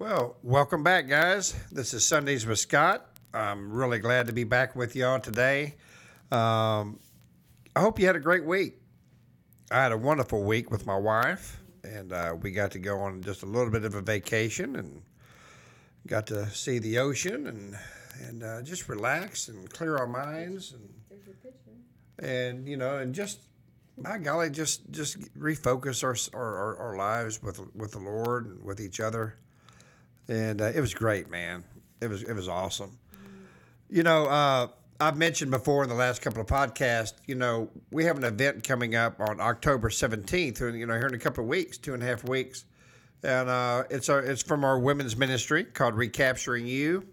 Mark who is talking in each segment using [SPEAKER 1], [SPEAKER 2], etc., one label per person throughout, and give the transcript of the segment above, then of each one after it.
[SPEAKER 1] Well, welcome back, guys. This is Sundays with Scott. I'm really glad to be back with y'all today. Um, I hope you had a great week. I had a wonderful week with my wife, and uh, we got to go on just a little bit of a vacation and got to see the ocean and and uh, just relax and clear our minds and and you know and just my golly just just refocus our our, our lives with with the Lord and with each other and uh, it was great man it was it was awesome you know uh, I've mentioned before in the last couple of podcasts you know we have an event coming up on October 17th you know here in a couple of weeks two and a half weeks and uh, it's our, it's from our women's ministry called Recapturing You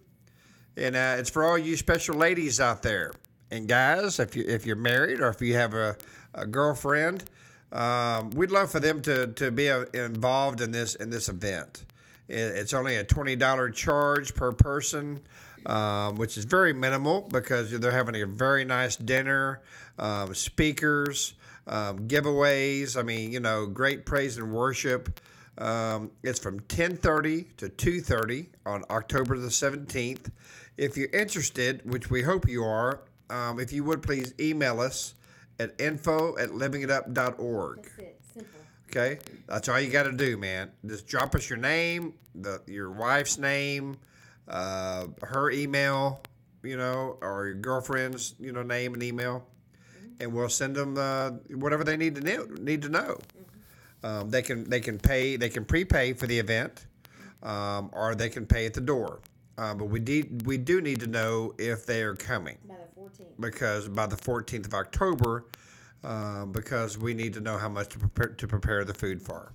[SPEAKER 1] and uh, it's for all you special ladies out there and guys. If you if you're married or if you have a, a girlfriend, um, we'd love for them to to be uh, involved in this in this event. It's only a twenty dollar charge per person. Um, which is very minimal because they're having a very nice dinner, um, speakers, um, giveaways. I mean, you know, great praise and worship. Um, it's from 10:30 to 2:30 on October the 17th. If you're interested, which we hope you are, um, if you would please email us at info at livingitup.org.
[SPEAKER 2] That's it.
[SPEAKER 1] Okay, that's all you got to do, man. Just drop us your name, the your wife's name, uh, her email, you know, or your girlfriend's, you know, name and email, and we'll send them uh, whatever they need to know. Need to know. Um, they can they can pay they can prepay for the event, um, or they can pay at the door. Uh, but we need we do need to know if they are coming
[SPEAKER 2] By the 14th.
[SPEAKER 1] because by the 14th of October, uh, because we need to know how much to prepare to prepare the food for.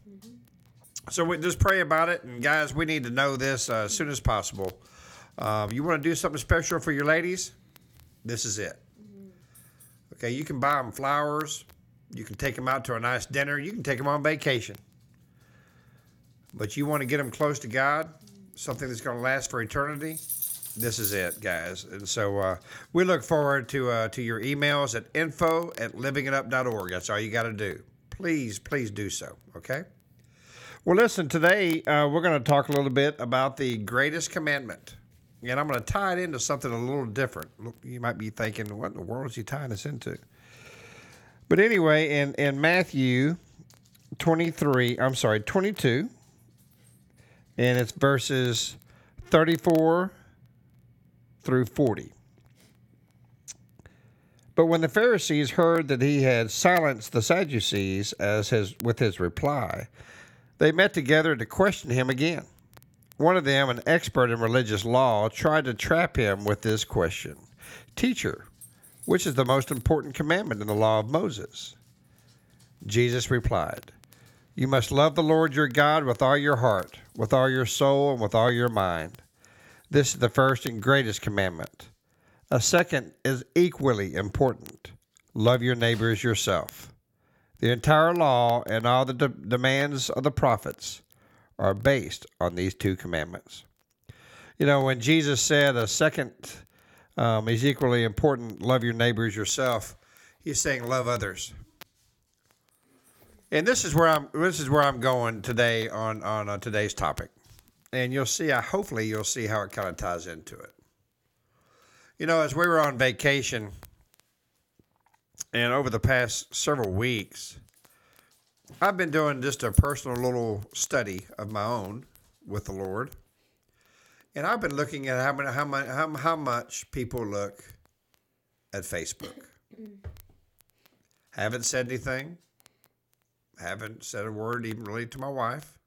[SPEAKER 1] So we just pray about it, and guys, we need to know this uh, as soon as possible. Uh, you want to do something special for your ladies? This is it. Okay, you can buy them flowers. You can take them out to a nice dinner. You can take them on vacation. But you want to get them close to God, something that's going to last for eternity this is it, guys. And so uh, we look forward to uh, to your emails at info at livingitup.org. That's all you got to do. Please, please do so. Okay. Well, listen. Today uh, we're going to talk a little bit about the greatest commandment, and I'm going to tie it into something a little different. You might be thinking, "What in the world is he tying this into?" But anyway, in in Matthew 23, I'm sorry, 22, and it's verses 34 through 40. But when the Pharisees heard that he had silenced the Sadducees as his, with his reply, they met together to question him again. One of them, an expert in religious law, tried to trap him with this question Teacher, which is the most important commandment in the law of Moses? Jesus replied, You must love the Lord your God with all your heart, with all your soul, and with all your mind. This is the first and greatest commandment. A second is equally important love your neighbor as yourself. The entire law and all the de- demands of the prophets are based on these two commandments. You know, when Jesus said a second um, is equally important love your neighbor as yourself, he's saying love others. And this is where I'm. This is where I'm going today on on uh, today's topic and you'll see. Hopefully, you'll see how it kind of ties into it. You know, as we were on vacation, and over the past several weeks, I've been doing just a personal little study of my own with the Lord, and I've been looking at how how how, how much people look at Facebook. Haven't said anything. Haven't said a word even really to my wife.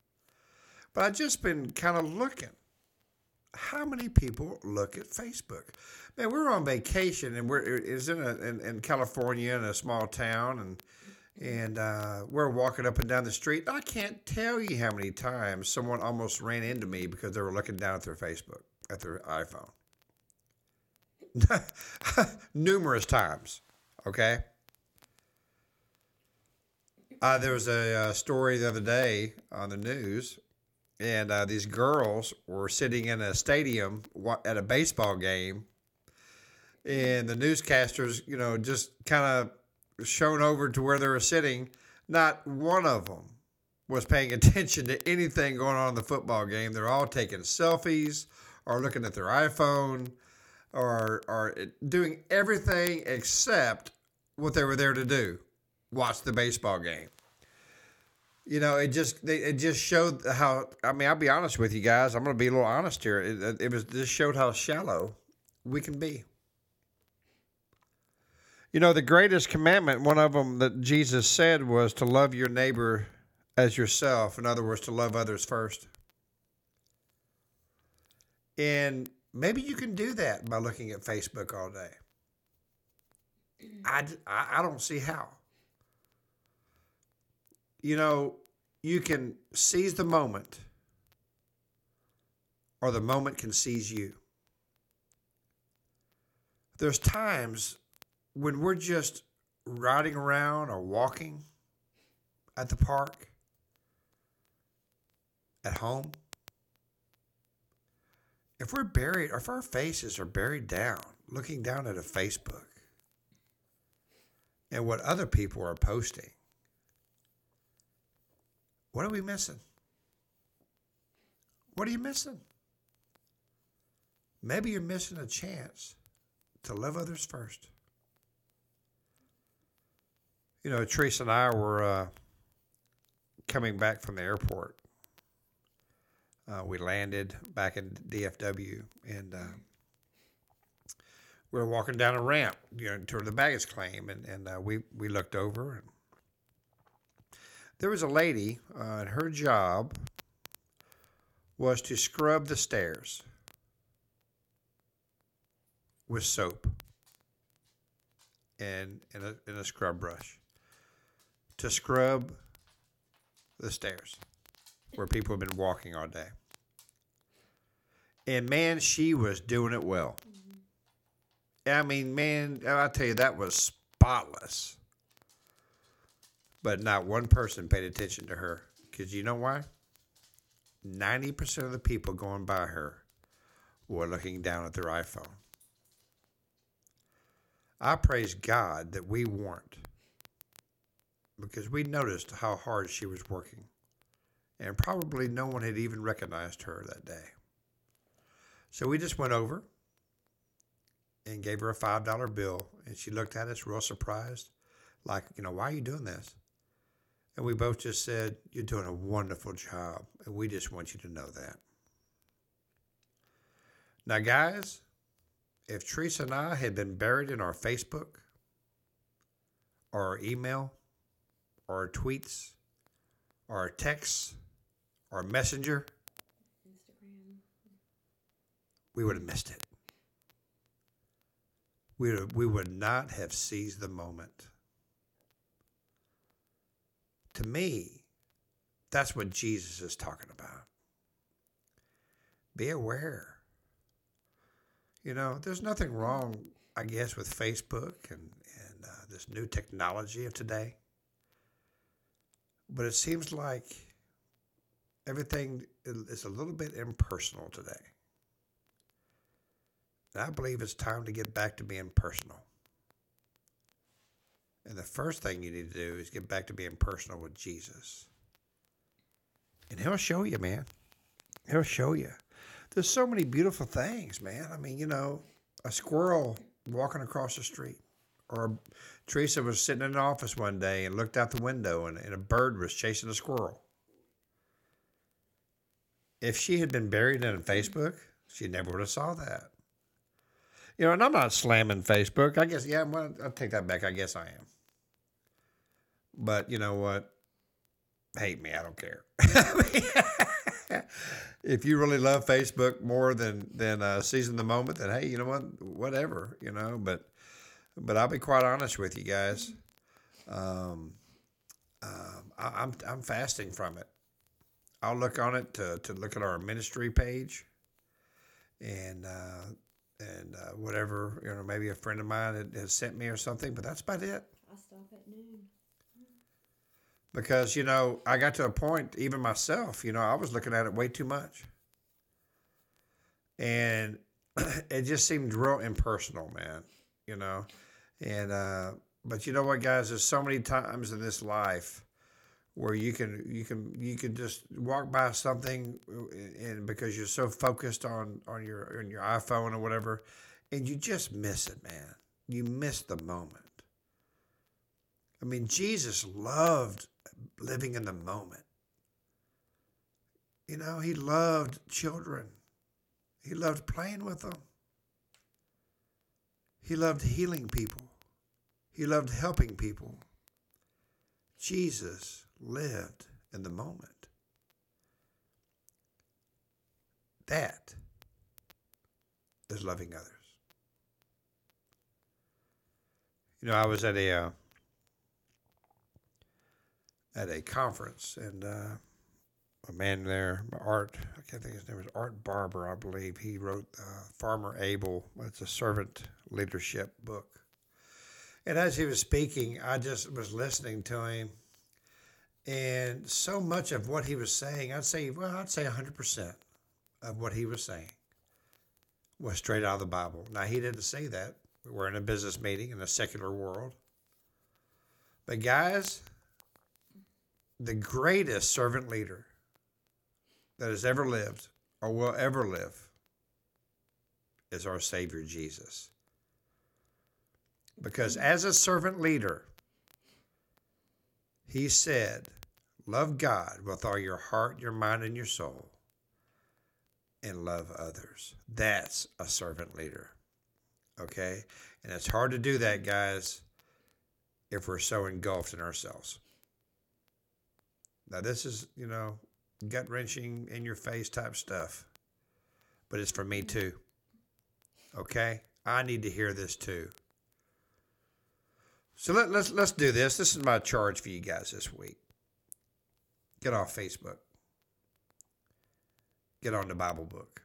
[SPEAKER 1] But I've just been kind of looking. How many people look at Facebook? Man, we were on vacation and we're it's in a, in, in California in a small town and and uh, we're walking up and down the street. I can't tell you how many times someone almost ran into me because they were looking down at their Facebook at their iPhone. Numerous times. Okay. Uh, there was a, uh story the other day on the news and uh, these girls were sitting in a stadium at a baseball game, and the newscasters, you know, just kind of shown over to where they were sitting. Not one of them was paying attention to anything going on in the football game. They're all taking selfies or looking at their iPhone or, or doing everything except what they were there to do watch the baseball game. You know, it just it just showed how. I mean, I'll be honest with you guys. I'm going to be a little honest here. It, it was just showed how shallow we can be. You know, the greatest commandment, one of them that Jesus said was to love your neighbor as yourself. In other words, to love others first. And maybe you can do that by looking at Facebook all day. I, I don't see how. You know, you can seize the moment, or the moment can seize you. There's times when we're just riding around or walking at the park, at home, if we're buried, or if our faces are buried down, looking down at a Facebook and what other people are posting, what are we missing? What are you missing? Maybe you're missing a chance to love others first. You know, Teresa and I were uh, coming back from the airport. Uh, we landed back in DFW and uh, we were walking down a ramp you know, toward the baggage claim. And, and uh, we, we looked over and there was a lady, uh, and her job was to scrub the stairs with soap and in a, in a scrub brush to scrub the stairs where people have been walking all day. And man, she was doing it well. I mean, man, I tell you, that was spotless. But not one person paid attention to her. Because you know why? 90% of the people going by her were looking down at their iPhone. I praise God that we weren't because we noticed how hard she was working. And probably no one had even recognized her that day. So we just went over and gave her a $5 bill. And she looked at us real surprised, like, you know, why are you doing this? And we both just said, You're doing a wonderful job. And we just want you to know that. Now, guys, if Teresa and I had been buried in our Facebook or our email or our tweets or our texts or our messenger, Instagram, we would have missed it. We would, we would not have seized the moment to me, that's what Jesus is talking about. Be aware. You know, there's nothing wrong, I guess, with Facebook and, and uh, this new technology of today. But it seems like everything is a little bit impersonal today. And I believe it's time to get back to being personal. And the first thing you need to do is get back to being personal with Jesus. And he'll show you, man. He'll show you. There's so many beautiful things, man. I mean, you know, a squirrel walking across the street. Or Teresa was sitting in an office one day and looked out the window and, and a bird was chasing a squirrel. If she had been buried in Facebook, she never would have saw that. You know, and I'm not slamming Facebook. I guess, yeah, well, I'll take that back. I guess I am. But you know what? Hate me, I don't care. if you really love Facebook more than than uh, seizing the moment, then hey, you know what? Whatever, you know. But but I'll be quite honest with you guys. Um, um, I, am I'm, I'm fasting from it. I'll look on it to, to look at our ministry page, and uh, and uh, whatever you know, maybe a friend of mine has sent me or something. But that's about it.
[SPEAKER 2] I stop at noon
[SPEAKER 1] because you know I got to a point even myself you know I was looking at it way too much. And it just seemed real impersonal man you know? And uh but you know what guys? There's so many times in this life where you can you can you can just walk by something and because you're so focused on on your on your iPhone or whatever and you just miss it man. You miss the moment I mean Jesus loved living in the moment. You know he loved children. He loved playing with them. He loved healing people. He loved helping people. Jesus lived in the moment. That is loving others. You know, I was at a uh, at a conference, and uh, a man there, Art, I can't think his name was Art Barter, I believe. He wrote uh, Farmer Able. It's a servant leadership book. And as he was speaking, I just was listening to him and so much of what he was saying, I'd say, well, I'd say 100% of what he was saying was straight out of the Bible. Now, he didn't say that. We're in a business meeting in a secular world. But, guys, the greatest servant leader that has ever lived or will ever live is our Savior Jesus. Because as a servant leader, he said, Love God with all your heart, your mind, and your soul, and love others. That's a servant leader. Okay? And it's hard to do that, guys, if we're so engulfed in ourselves. Now, this is, you know, gut wrenching, in your face type stuff, but it's for me too. Okay? I need to hear this too. So let, let's let's do this. This is my charge for you guys this week. Get off Facebook. Get on the Bible book.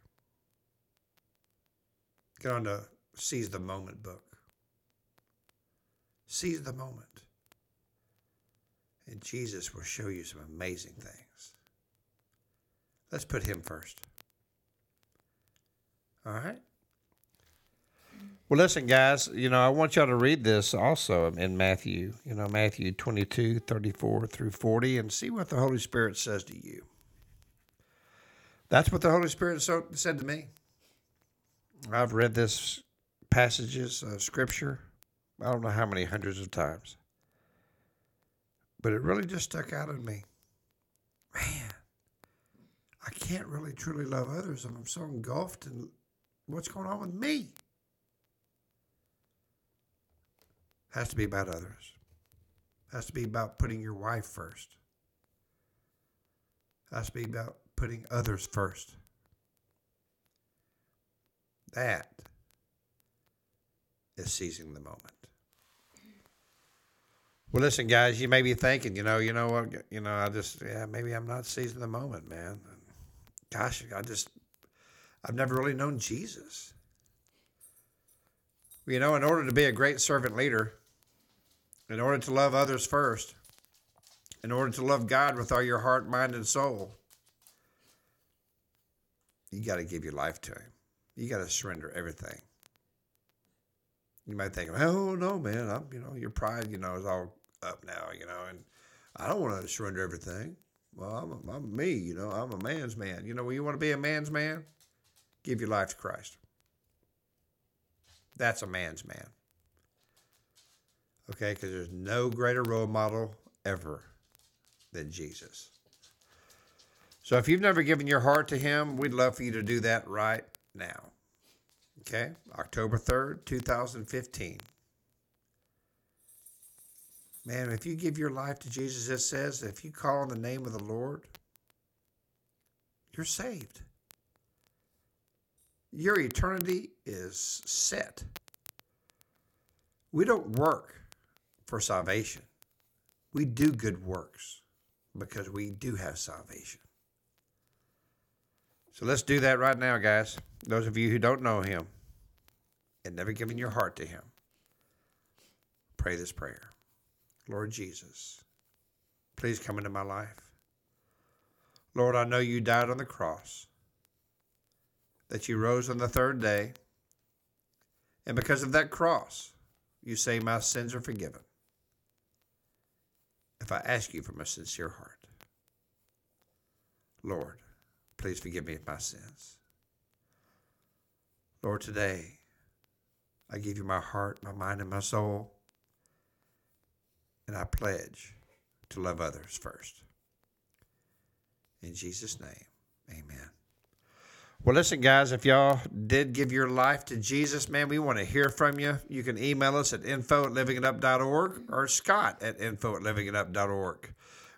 [SPEAKER 1] Get on the Seize the Moment book. Seize the moment. And Jesus will show you some amazing things. Let's put him first. All right? Well, listen, guys, you know, I want y'all to read this also in Matthew, you know, Matthew 22, 34 through 40, and see what the Holy Spirit says to you. That's what the Holy Spirit so, said to me. I've read this passages of Scripture, I don't know how many hundreds of times, but it really just stuck out in me. Man, I can't really truly love others, and I'm so engulfed in what's going on with me. has to be about others. Has to be about putting your wife first. Has to be about putting others first. That is seizing the moment. Well, listen, guys, you may be thinking, you know, you know what, you know, I just, yeah, maybe I'm not seizing the moment, man. Gosh, I just, I've never really known Jesus. You know, in order to be a great servant leader, in order to love others first, in order to love God with all your heart, mind, and soul, you got to give your life to Him. You got to surrender everything. You might think, oh no, man, I'm you know your pride, you know, is all up now, you know, and I don't want to surrender everything. Well, I'm, I'm me, you know, I'm a man's man. You know, when you want to be a man's man, give your life to Christ. That's a man's man. Okay, because there's no greater role model ever than Jesus. So if you've never given your heart to Him, we'd love for you to do that right now. Okay, October 3rd, 2015. Man, if you give your life to Jesus, it says, if you call on the name of the Lord, you're saved. Your eternity is set. We don't work for salvation. We do good works because we do have salvation. So let's do that right now, guys. Those of you who don't know Him and never given your heart to Him, pray this prayer Lord Jesus, please come into my life. Lord, I know you died on the cross, that you rose on the third day, and because of that cross, you say my sins are forgiven. if I ask you from a sincere heart. Lord, please forgive me of my sins. Lord, today I give you my heart, my mind, and my soul, and I pledge to love others first. In Jesus' name, amen. Well, listen, guys, if y'all did give your life to Jesus, man, we want to hear from you. You can email us at info at livingitup.org or Scott at info at livingitup.org.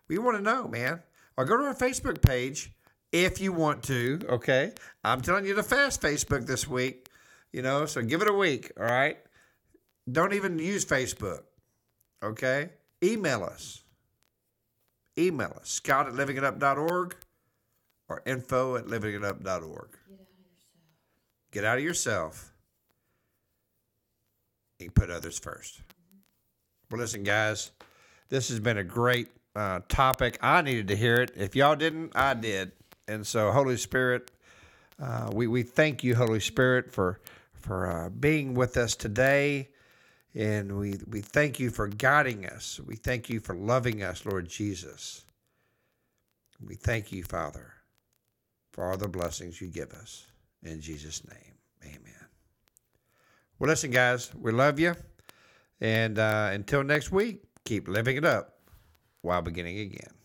[SPEAKER 1] We want to know, man. Or go to our Facebook page if you want to, okay? I'm telling you to fast Facebook this week, you know, so give it a week, all right? Don't even use Facebook, okay? Email us. Email us, scout at livingitup.org or info at livingitup.org. Get out of yourself and put others first. Well, listen, guys, this has been a great uh, topic. I needed to hear it. If y'all didn't, I did. And so, Holy Spirit, uh, we, we thank you, Holy Spirit, for for uh, being with us today. And we, we thank you for guiding us. We thank you for loving us, Lord Jesus. We thank you, Father, for all the blessings you give us. In Jesus' name, amen. Well, listen, guys, we love you. And uh, until next week, keep living it up while beginning again.